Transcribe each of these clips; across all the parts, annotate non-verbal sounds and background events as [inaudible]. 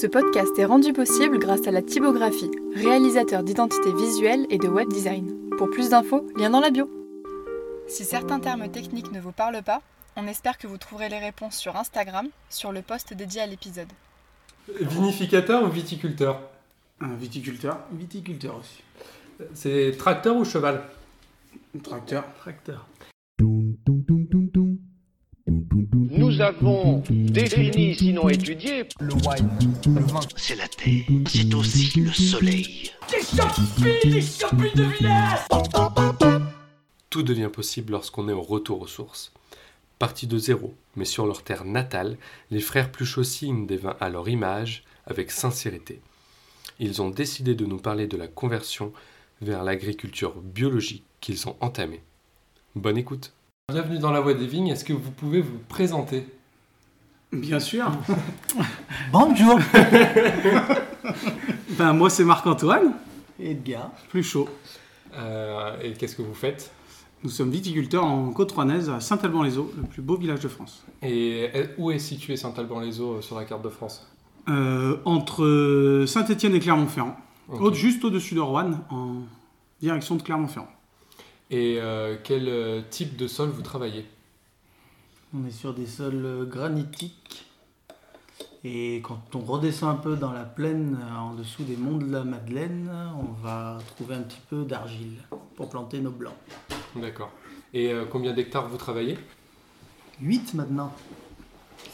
Ce podcast est rendu possible grâce à la typographie, réalisateur d'identité visuelle et de web design. Pour plus d'infos, lien dans la bio. Si certains termes techniques ne vous parlent pas, on espère que vous trouverez les réponses sur Instagram, sur le post dédié à l'épisode. Vinificateur ou viticulteur? Un viticulteur. Viticulteur aussi. C'est tracteur ou cheval? Tracteur. Tracteur. Avons défini, sinon étudié, Le wine. Le vin. C'est la terre, c'est aussi le soleil. Tout devient possible lorsqu'on est au retour aux sources. Partis de zéro, mais sur leur terre natale, les frères Pluchot signent des vins à leur image avec sincérité. Ils ont décidé de nous parler de la conversion vers l'agriculture biologique qu'ils ont entamée. Bonne écoute. Bienvenue dans la Voie des Vignes. Est-ce que vous pouvez vous présenter? Bien sûr. [laughs] Bonjour. [laughs] ben, moi, c'est Marc-Antoine, Edgar. plus chaud. Euh, Et qu'est-ce que vous faites? Nous sommes viticulteurs en Côte-Rouennaise, à Saint-Alban-les-Eaux, le plus beau village de France. Et où est situé Saint-Alban-les-Eaux sur la carte de France? Euh, entre Saint-Étienne et Clermont-Ferrand. Ok. Au- Juste au-dessus de Rouen, en direction de Clermont-Ferrand. Et euh, quel euh, type de sol vous travaillez? On est sur des sols euh, granitiques. Et quand on redescend un peu dans la plaine, en dessous des monts de la Madeleine, on va trouver un petit peu d'argile pour planter nos blancs. D'accord. Et euh, combien d'hectares vous travaillez? 8 maintenant.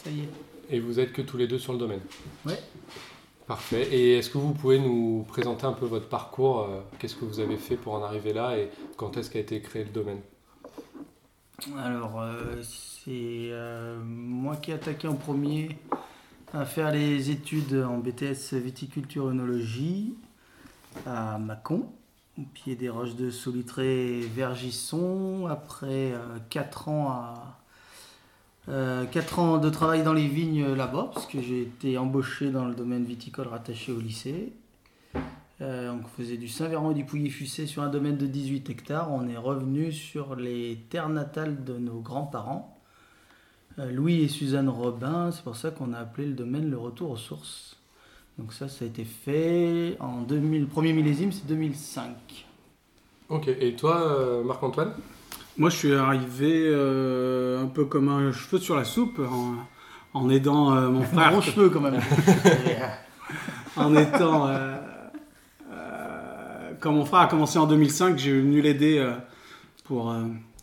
Ça y est. Et vous êtes que tous les deux sur le domaine? Ouais. Parfait. Et est-ce que vous pouvez nous présenter un peu votre parcours euh, Qu'est-ce que vous avez fait pour en arriver là et quand est-ce qu'a été créé le domaine? Alors, euh, c'est euh, moi qui ai attaqué en premier à faire les études en BTS viticulture œnologie à Mâcon, au pied des roches de Solitré Vergisson. Après 4 ans à. 4 ans de travail dans les vignes là-bas, parce que j'ai été embauché dans le domaine viticole rattaché au lycée. Euh, on faisait du Saint-Véran et du Pouilly-Fussé sur un domaine de 18 hectares. On est revenu sur les terres natales de nos grands-parents, euh, Louis et Suzanne Robin. C'est pour ça qu'on a appelé le domaine le retour aux sources. Donc ça, ça a été fait en 2000. Le premier millésime, c'est 2005. Ok. Et toi, euh, Marc-Antoine? Moi, je suis arrivé euh, un peu comme un cheveu sur la soupe, en, en aidant euh, mon frère. Gros cheveux quand même. [laughs] en étant. euh, quand mon frère a commencé en 2005, j'ai venu l'aider pour.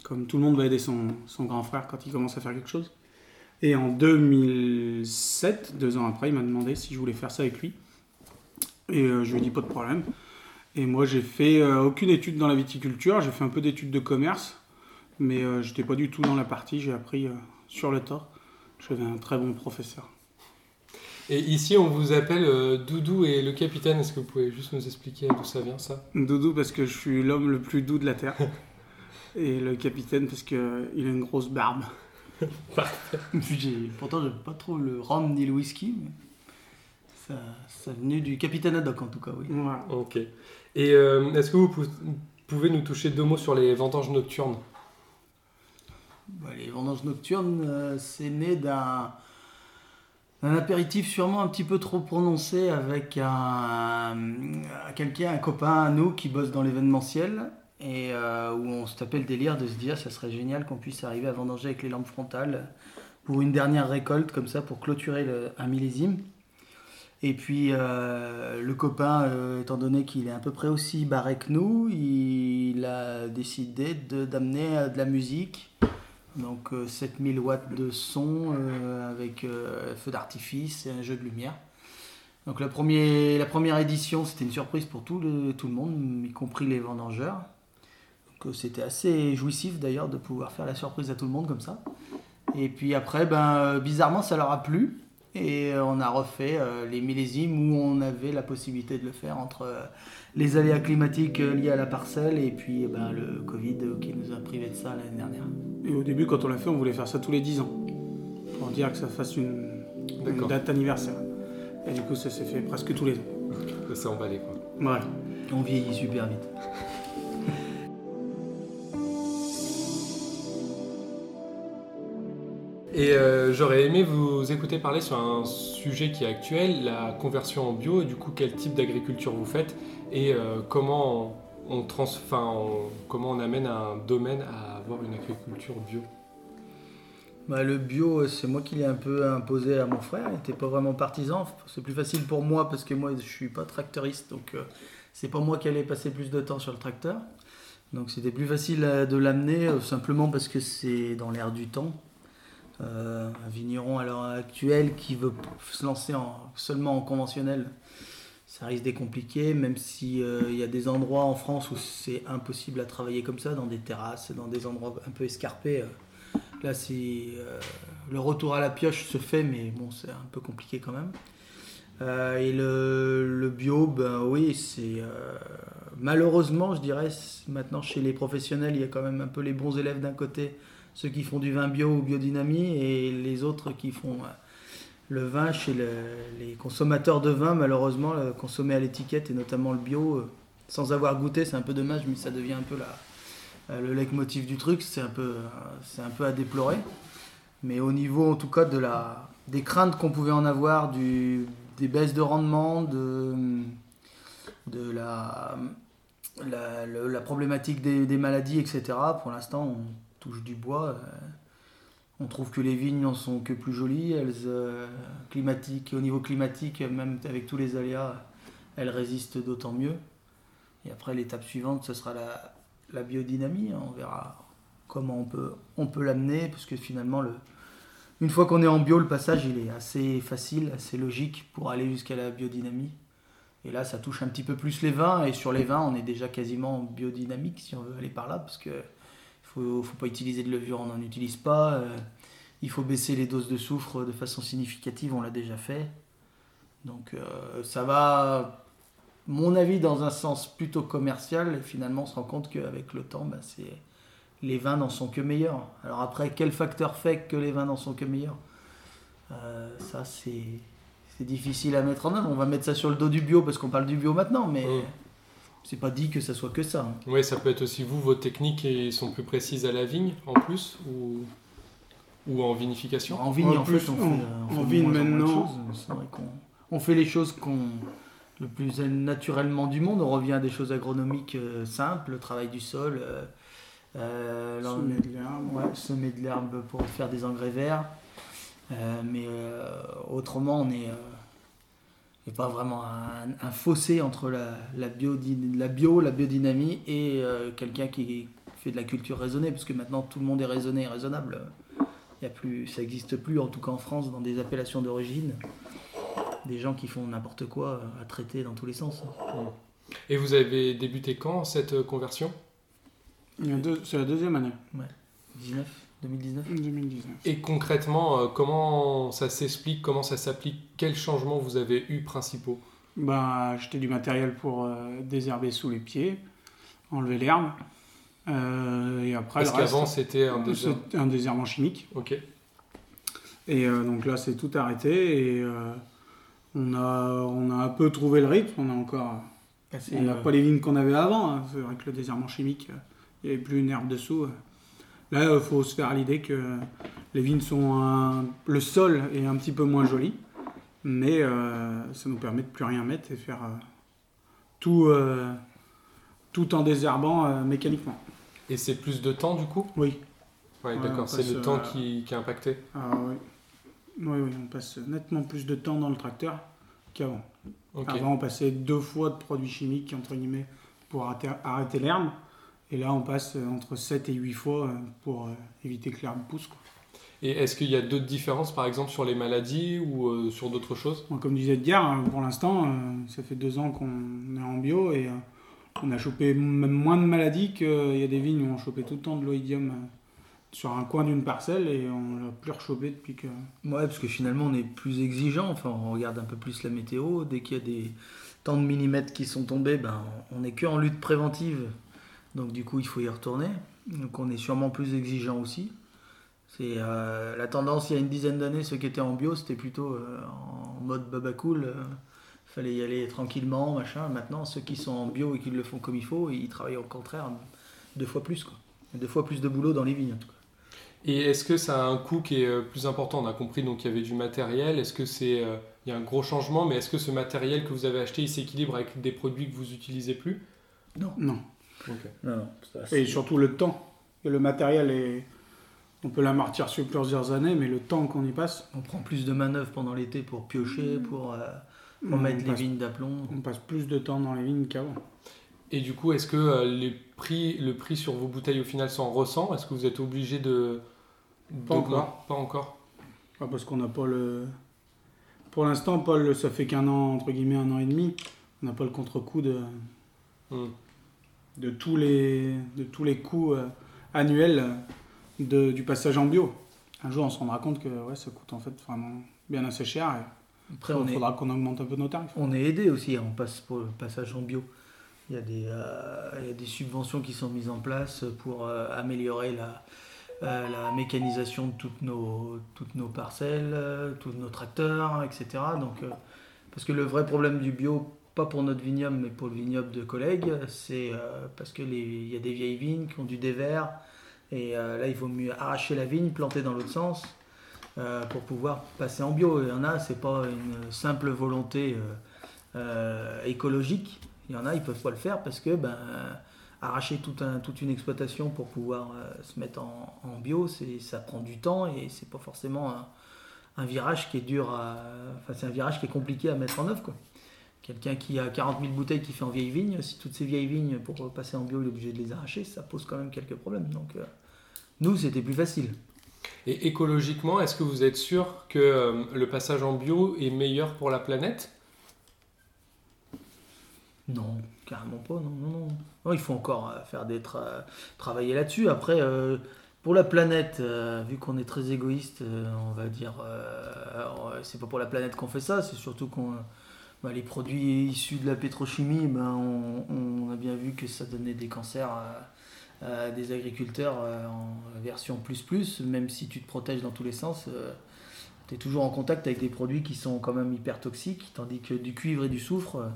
comme tout le monde va aider son, son grand frère quand il commence à faire quelque chose. Et en 2007, deux ans après, il m'a demandé si je voulais faire ça avec lui. Et euh, je lui ai dit pas de problème. Et moi, j'ai fait euh, aucune étude dans la viticulture. J'ai fait un peu d'études de commerce. Mais euh, j'étais pas du tout dans la partie. J'ai appris euh, sur le tas. J'avais un très bon professeur. Et ici, on vous appelle euh, Doudou et le capitaine. Est-ce que vous pouvez juste nous expliquer d'où ça vient ça? Doudou parce que je suis l'homme le plus doux de la Terre. [laughs] Et le capitaine parce qu'il a une grosse barbe. [laughs] [laughs] Pourtant, je pas trop le rhum ni le whisky, mais ça, ça venait du capitaine Haddock en tout cas, oui. Voilà. Ok. Et euh, est-ce que vous pou- pouvez nous toucher deux mots sur les vendanges nocturnes? Bah, les vendanges nocturnes, euh, c'est né d'un apéritif sûrement un petit peu trop prononcé avec un, un- quelqu'un, un copain à nous qui bosse dans l'événementiel et euh, où on se tapait le délire de se dire ça serait génial qu'on puisse arriver à vendanger avec les lampes frontales pour une dernière récolte comme ça pour clôturer le- un millésime. Et puis euh, le copain, étant donné qu'il est à peu près aussi barré que nous, il a décidé d'amener de la musique donc euh, 7000 watts de son euh, avec euh, feu d'artifice et un jeu de lumière. Donc la, première édition, c'était une surprise pour tout le, monde, y compris les vendangeurs. Donc euh, c'était assez jouissif d'ailleurs de pouvoir faire la surprise à tout le monde comme ça. Et puis après, ben, euh, bizarrement, ça leur a plu. Et euh, on a refait euh, les millésimes où on avait la possibilité de le faire entre euh, les aléas climatiques euh, liés à la parcelle et puis eh ben, le Covid euh, qui nous a privé de ça l'année dernière. Et au début, quand on l'a fait, on voulait faire ça tous les 10 ans. Pour dire que ça fasse une, date anniversaire. Et du coup, ça s'est fait presque tous les ans. Ça s'est emballé quoi. Voilà. On vieillit super vite. Et euh, j'aurais aimé vous écouter parler sur un sujet qui est actuel, la conversion en bio, et du coup quel type d'agriculture vous faites et euh, comment on, comment on amène un domaine à avoir une agriculture bio? Bah, le bio, c'est moi qui l'ai un peu imposé à mon frère. Il n'était pas vraiment partisan. C'est plus facile pour moi parce que moi, je suis pas tracteuriste. Donc, euh, c'est pas moi qui allais passer plus de temps sur le tracteur. Donc, c'était plus facile de l'amener simplement parce que c'est dans l'air du temps. Euh, un vigneron à l'heure actuelle qui veut se lancer en- seulement en conventionnel, ça risque d'être compliqué, même si euh, y a des endroits en France où c'est impossible à travailler comme ça, dans des terrasses, dans des endroits un peu escarpés. euh, Là, euh, le retour à la pioche se fait, mais bon, c'est un peu compliqué quand même. Et le, le bio, ben oui, c'est malheureusement, je dirais, maintenant chez les professionnels, il y a quand même un peu les bons élèves d'un côté, ceux qui font du vin bio ou biodynamie, et les autres qui font euh, le vin chez le- les consommateurs de vin, malheureusement, consommer à l'étiquette et notamment le bio, euh, sans avoir goûté, c'est un peu dommage, mais ça devient un peu la, euh, le leitmotiv du truc, c'est un peu, un peu à déplorer. Mais au niveau, en tout cas, de la, des craintes qu'on pouvait en avoir, des baisses de rendement, de, de la, la problématique des, des maladies, etc. Pour l'instant, on touche du bois. euh, on trouve que les vignes n'en sont que plus jolies. Elles, euh, climatiques, au niveau climatique, même avec tous les aléas, elles résistent d'autant mieux. Et après, l'étape suivante, ce sera la, biodynamie. On verra comment on peut, on peut l'amener, parce que finalement, le, une fois qu'on est en bio, le passage il est assez facile, assez logique pour aller jusqu'à la biodynamie. Et là, ça touche un petit peu plus les vins, et sur les vins, on est déjà quasiment biodynamique si on veut aller par là, parce que faut, faut pas utiliser de levure, on n'en utilise pas. euh, il faut baisser les doses de soufre de façon significative, on l'a déjà fait. Donc euh, ça va, mon avis, dans un sens plutôt commercial. Finalement, on se rend compte qu'avec le temps, bah, c'est les vins n'en sont que meilleurs. Alors après, quel facteur fait que les vins n'en sont que meilleurs? Euh, Ça, c'est difficile à mettre en œuvre. On va mettre ça sur le dos du bio parce qu'on parle du bio maintenant, mais Mm. C'est pas dit que ça soit que ça. hein. Oui, ça peut être aussi vous, vos techniques et sont plus précises à la vigne en plus ou, ou en vinification En vigne, En en, plus, fait, on, on- fait, on fait vigne maintenant- vrai qu'on on fait les choses qu'on le plus naturellement du monde. On revient à des choses agronomiques euh, simples, le travail du sol, euh, euh, Semer de l'herbe. ouais, semer de l'herbe pour faire des engrais verts. Euh, mais euh, autrement, on est. il n'y a pas vraiment un, un fossé entre la, la, biodi- la bio, la biodynamie et euh, quelqu'un qui fait de la culture raisonnée, parce que maintenant tout le monde est raisonné et raisonnable. Il y a plus, ça n'existe plus, en tout cas en France, dans des appellations d'origine. Des gens qui font n'importe quoi euh, à traiter dans tous les sens. Et vous avez débuté quand cette euh, conversion? C'est la deuxième année, 19, 2019 2019. Et concrètement, euh, comment ça s'explique, comment ça s'applique, quels changements vous avez eu principaux? Bah, acheter du matériel pour euh, désherber sous les pieds, enlever l'herbe. Euh, et après, Parce le reste, qu'avant c'était un désert. c'est un désherbant chimique. Ok. Et euh, donc là, c'est tout arrêté. Et euh, on, a, on a un peu trouvé le rythme. On a encore. Assez, on n'a euh, pas les vignes qu'on avait avant. hein. C'est vrai que le désherbant chimique, euh, il n'y avait plus une herbe dessous. Euh. Là, il faut se faire l'idée que les vignes sont. un- Le sol est un petit peu moins joli. Mais euh, ça nous permet de plus rien mettre et faire euh, tout, euh, tout en désherbant euh, mécaniquement. Et c'est plus de temps du coup? Oui. Ouais, Ouais, d'accord, c'est le temps euh, qui, qui a impacté. Ah, oui. Oui, oui, on passe nettement plus de temps dans le tracteur qu'avant. Avant, on passait deux fois de produits chimiques, entre guillemets, pour arrêter l'herbe. Et là, on passe euh, entre 7 et 8 fois euh, pour euh, éviter que l'herbe pousse. quoi. Et est-ce qu'il y a d'autres différences par exemple sur les maladies ou euh, sur d'autres choses? Comme disait Edgar, pour l'instant, euh, ça fait deux ans qu'on est en bio et euh, on a chopé même moins de maladies qu'il y a des vignes où on chopait tout le temps de l'oïdium sur un coin d'une parcelle et on l'a plus rechopé depuis que. Ouais, parce que finalement, on est plus exigeant. Enfin, on regarde un peu plus la météo. Dès qu'il y a des tant de millimètres qui sont tombés, ben, on n'est que en lutte préventive. Donc, du coup, il faut y retourner. Donc, on est sûrement plus exigeant aussi. C'est euh, la tendance il y a une dizaine d'années, ceux qui étaient en bio, c'était plutôt euh, en mode baba cool. euh, fallait y aller tranquillement, machin. Maintenant, ceux qui sont en bio et qui le font comme il faut, ils travaillent au contraire deux fois plus. Quoi. Deux fois plus de boulot dans les vignes, en tout cas. Et est-ce que ça a un coût qui est euh, plus important? On a compris donc qu'il y avait du matériel. Est-ce que c'est euh, il y a un gros changement, mais est-ce que ce matériel que vous avez acheté, il s'équilibre avec des produits que vous utilisez plus? Non. Non, non, Et surtout le temps. Et le matériel est. On peut l'amortir sur plusieurs années, mais le temps qu'on y passe, on prend plus de manœuvres pendant l'été pour piocher, pour, euh, pour on, mettre les passe, vignes d'aplomb. on passe plus de temps dans les vignes qu'avant. Et du coup, est-ce que euh, les prix, le prix sur vos bouteilles au final s'en ressent? Est-ce que vous êtes obligé de Pas encore. Pas encore. Pas parce qu'on n'a pas le. Pour l'instant, Paul, ça fait qu'un an, entre guillemets, un an et demi. On n'a pas le contre-coup de, Hmm. De, tous les, de tous les coûts euh, annuels de, du passage en bio. Un jour, on se rendra compte que ouais, ça coûte en fait vraiment bien assez cher. Et Après, il est, faudra qu'on augmente un peu nos tarifs. on est aidé aussi, hein, on passe pour le passage en bio. Il y, a des, euh, il y a des subventions qui sont mises en place pour euh, améliorer la, euh, la mécanisation de toutes nos, toutes nos parcelles, euh, tous nos tracteurs, etc. Donc, euh, parce que le vrai problème du bio, pas pour notre vignoble, mais pour le vignoble de collègues, c'est euh, parce qu'il y a des vieilles vignes qui ont du dévers. Et euh, là, il vaut mieux arracher la vigne, planter dans l'autre sens, euh, pour pouvoir passer en bio. Il y en a, c'est pas une simple volonté écologique. Il y en a, ils peuvent pas le faire parce que ben, arracher toute une exploitation pour pouvoir se mettre en, en bio, ça prend du temps et c'est pas forcément un, un virage qui est dur à. Enfin, c'est un virage qui est compliqué à mettre en œuvre. Quoi. Quelqu'un qui a 40 000 bouteilles qui fait en vieille vigne, si toutes ces vieilles vignes pour passer en bio, il est obligé de les arracher, ça pose quand même quelques problèmes. Donc, euh, nous, c'était plus facile. Et écologiquement, est-ce que vous êtes sûr que euh, le passage en bio est meilleur pour la planète? Non, carrément pas, non, non, non. Non, il faut encore euh, faire des tra- travailler là-dessus. Après, pour la planète, euh, vu qu'on est très égoïste, euh, on va dire, euh, c'est pas pour la planète qu'on fait ça, c'est surtout qu'on bah, les produits issus de la pétrochimie, ben, on, a bien vu que ça donnait des cancers à, des agriculteurs euh, en version plus plus, même si tu te protèges dans tous les sens. tu es toujours en contact avec des produits qui sont quand même hyper toxiques, tandis que du cuivre et du soufre, euh,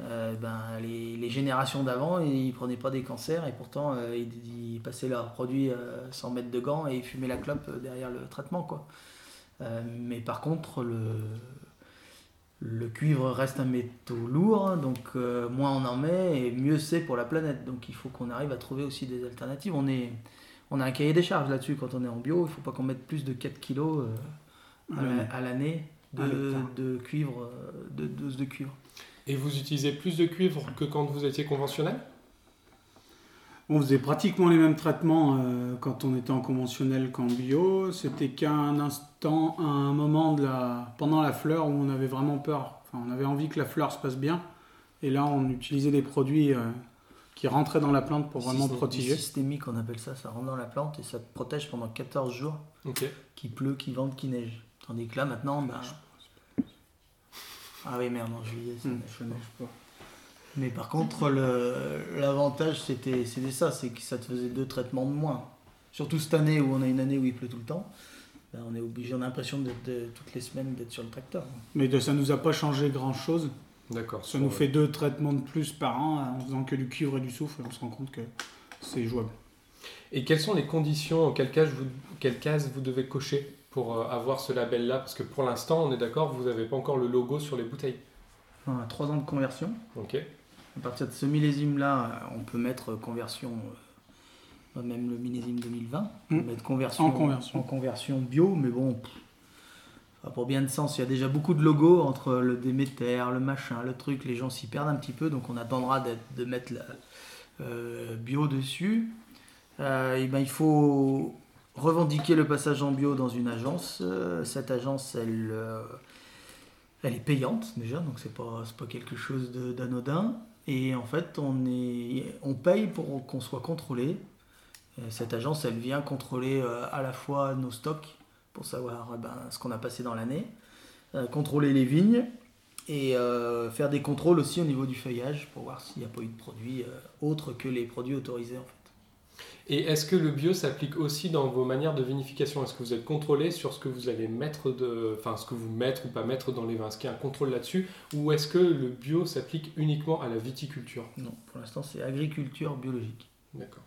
euh, ben, les, générations d'avant, ils prenaient pas des cancers et pourtant euh, ils, passaient leurs produits euh, sans mettre de gants et ils fumaient la clope euh, derrière le traitement. Euh, mais par contre, le, le cuivre reste un métaux lourd, donc euh, moins on en met et mieux c'est pour la planète. Donc il faut qu'on arrive à trouver aussi des alternatives. On, est, on a un cahier des charges là-dessus quand on est en bio, il faut pas qu'on mette plus de 4 kilos euh, à la- à l'année de, de cuivre, euh, de doses de cuivre. Et vous utilisez plus de cuivre que quand vous étiez conventionnel? On faisait pratiquement les mêmes traitements euh, quand on était en conventionnel qu'en bio. C'était qu'à un instant, à un moment de la, pendant la fleur où on avait vraiment peur. Enfin, on avait envie que la fleur se passe bien. Et là, on utilisait des produits euh, qui rentraient dans la plante pour vraiment Systé- protéger. Systémique, on appelle ça. Ça rentre dans la plante et ça te protège pendant 14 jours, Ok. qu'il pleut, qu'il vente, qu'il neige. Tandis que là, maintenant, ben... Ah oui, merde, en juillet, ça ça neige pas. Mais par contre, le- l'avantage, c'était c'était ça, c'est que ça te faisait deux traitements de moins. Surtout cette année où on a une année où il pleut tout le temps, ben, on est obligé, on a l'impression toutes les semaines d'être sur le tracteur. Mais de, ça nous a pas changé grand-chose. D'accord. Ça nous fait deux traitements de plus par an en faisant que du cuivre et du soufre. Et on se rend compte que c'est jouable. Et quelles sont les conditions, quelles cases vous, quelles cases vous devez cocher pour euh, avoir ce label-là? Parce que pour l'instant, on est d'accord, vous n'avez pas encore le logo sur les bouteilles. On a trois ans de conversion. Ok. À partir de ce millésime-là, on peut mettre conversion, euh, même le millésime 2020, on peut Mm. mettre conversion En conversion. en conversion bio, mais bon, pour bien de sens. Il y a déjà beaucoup de logos entre le Déméter, le machin, le truc, les gens s'y perdent un petit peu, donc on attendra de mettre la euh, bio dessus. Euh, et ben, il faut revendiquer le passage en bio dans une agence. Euh, cette agence, elle, euh, elle est payante déjà, donc c'est pas, pas quelque chose d'anodin. Et en fait, on, est, on paye pour qu'on soit contrôlé. Et cette agence, elle vient contrôler euh, à la fois nos stocks pour savoir eh ben, ce qu'on a passé dans l'année, euh, contrôler les vignes et euh, faire des contrôles aussi au niveau du feuillage pour voir s'il n'y a pas eu de produits euh, autres que les produits autorisés. Et est-ce que le bio s'applique aussi dans vos manières de vinification? Est-ce que vous êtes contrôlé sur ce que vous allez mettre de, enfin ce que vous mettre ou pas mettre dans les vins? Est-ce qu'il y a un contrôle là-dessus? Ou est-ce que le bio s'applique uniquement à la viticulture? Non, pour l'instant, c'est agriculture biologique. D'accord.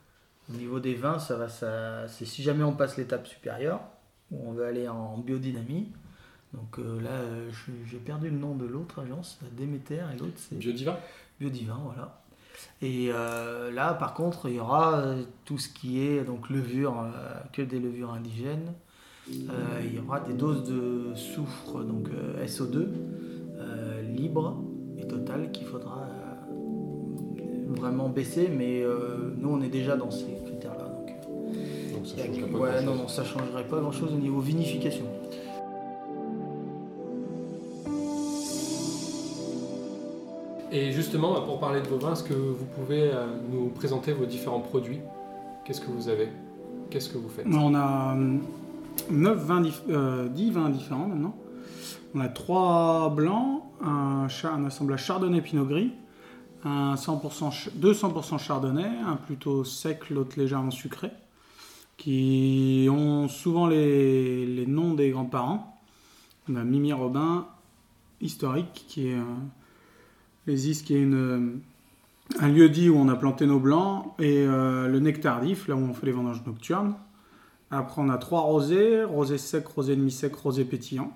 Au niveau des vins, ça va, ça, c'est si jamais on passe l'étape supérieure, où on veut aller en biodynamie. Donc euh, là, euh, j'ai perdu le nom de l'autre agence, Déméter, et l'autre c'est Biodivin? Biodivin, voilà. Et euh, là, par contre, il y aura euh, tout ce qui est donc levure, euh, que des levures indigènes. Il y aura des doses de soufre, donc euh, SO2, euh, libres et totales qu'il faudra vraiment baisser. Mais nous, on est déjà dans ces critères-là. Donc, Donc ça il y a- change pas ouais, grand-chose. non, non, ça changerait pas grand-chose au niveau vinification. Et justement, pour parler de vos vins, est-ce que vous pouvez euh, nous présenter vos différents produits? Qu'est-ce que vous avez? Qu'est-ce que vous faites? On a hum, 9 vins dif- euh, 10 vins différents maintenant. On a 3 blancs, un, cha- un assemblage chardonnay pinot gris, un 100% ch- deux 100% chardonnay, un plutôt sec, l'autre légèrement sucré, qui ont souvent les, les noms des grands-parents. On a Mimi Robin, historique, qui est euh, les Is, qui est euh, un lieu dit où on a planté nos blancs, et euh, le Nectardif, là où on fait les vendanges nocturnes. Après, on a trois rosés, rosé sec, rosé demi-sec, rosé pétillant.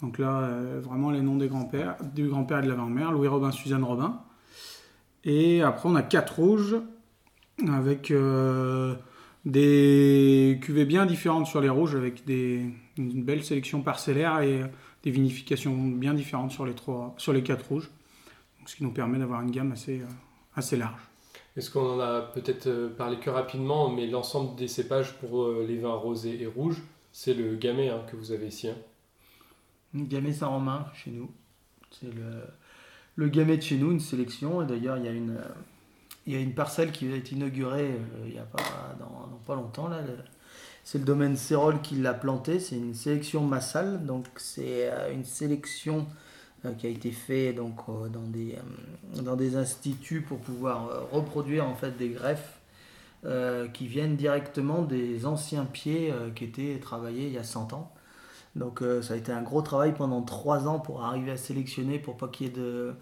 Donc là, euh, vraiment les noms des grands-pères, du grand-père et de la grand-mère, Louis Robin, Suzanne Robin. Et après, on a quatre rouges, avec des cuvées bien différentes sur les rouges, avec des, une belle sélection parcellaire et des vinifications bien différentes sur les, trois, sur les quatre rouges. Ce qui nous permet d'avoir une gamme assez, euh, assez large. Est-ce qu'on en a peut-être euh, parlé que rapidement, mais l'ensemble des cépages pour euh, les vins rosés et rouges, c'est le gamay hein, que vous avez ici. hein. Gamay Saint-Romain chez nous. C'est le, le Gamay de chez nous, une sélection. Et d'ailleurs, il y a une, euh, il y a une parcelle qui va être inaugurée euh, il y a pas, dans, dans pas longtemps. Là, Le- c'est le domaine Cérol qui l'a planté. C'est une sélection massale. Donc, c'est euh, une sélection euh, qui a été donc, euh, dans, des, euh, dans des instituts pour pouvoir euh, reproduire en fait des greffes euh, qui viennent directement des anciens pieds euh, qui étaient travaillés il y a 100 ans. Donc euh, ça a été un gros travail pendant trois ans pour arriver à sélectionner pour pas qu'il y ait de,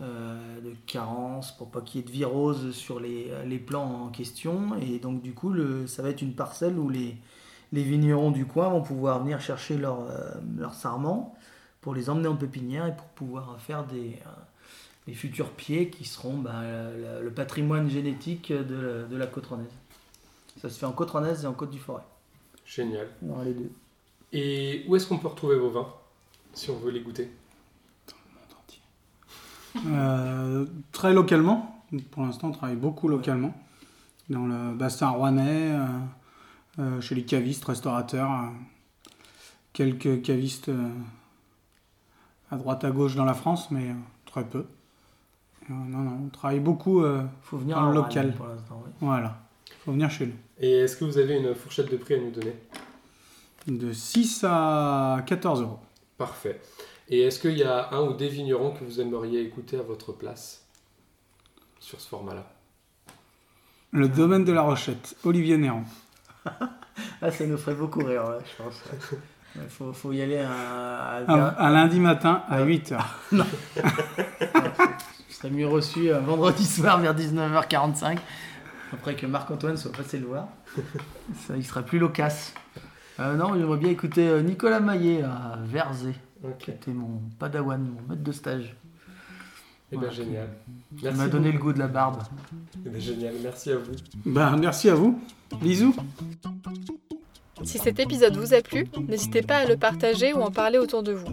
euh, de carence, pour pas qu'il y ait de virose sur les, les plants en question. Et donc du coup, le, ça va être une parcelle où les, vignerons du coin vont pouvoir venir chercher leurs euh, leurs sarments pour les emmener en pépinière et pour pouvoir faire des, euh, des futurs pieds qui seront ben, le, le patrimoine génétique de, la- de la côte rennaise. Ça se fait en côte rennaise et en côte du forêt. Génial. Dans les deux. Et où est-ce qu'on peut retrouver vos vins si on veut les goûter? Euh, très localement. Pour l'instant, on travaille beaucoup localement. Dans le bassin rouennais, euh, euh, chez les cavistes, restaurateurs, euh, quelques cavistes euh, à droite à gauche dans la France, mais euh, très peu. Euh, non, non, on travaille beaucoup. euh, faut venir Dans en le local. pour oui. voilà. faut venir chez nous. Et est-ce que vous avez une fourchette de prix à nous donner? De 6 à 14 euros. Parfait. Et est-ce qu'il y a un ou des vignerons que vous aimeriez écouter à votre place sur ce format-là? Le domaine de la Rochette, Olivier Néron. [laughs] Ah, ça nous ferait beaucoup rire, ouais, je pense. [laughs] Il faut, faut y aller à, à- Un, un lundi matin à 8 heures. [laughs] Je serais mieux reçu un vendredi soir vers 19h45, après que Marc-Antoine soit passé le voir. Ça, il serait plus loquace. Euh, non, j'aimerais bien écouter euh, Nicolas Maillet à Verzé, qui Ok. était mon padawan, mon maître de stage. Eh bien, génial. Il Merci m'a donné le goût de la barbe. Eh bien, génial. Merci à vous. Ben, merci à vous. Bisous. Si cet épisode vous a plu, n'hésitez pas à le partager ou en parler autour de vous.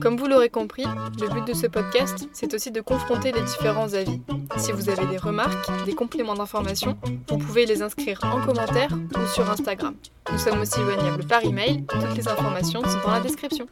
Comme vous l'aurez compris, le but de ce podcast, c'est aussi de confronter les différents avis. Si vous avez des remarques, des compléments d'information, vous pouvez les inscrire en commentaire ou sur Instagram. Nous sommes aussi joignables par email, toutes les informations sont dans la description.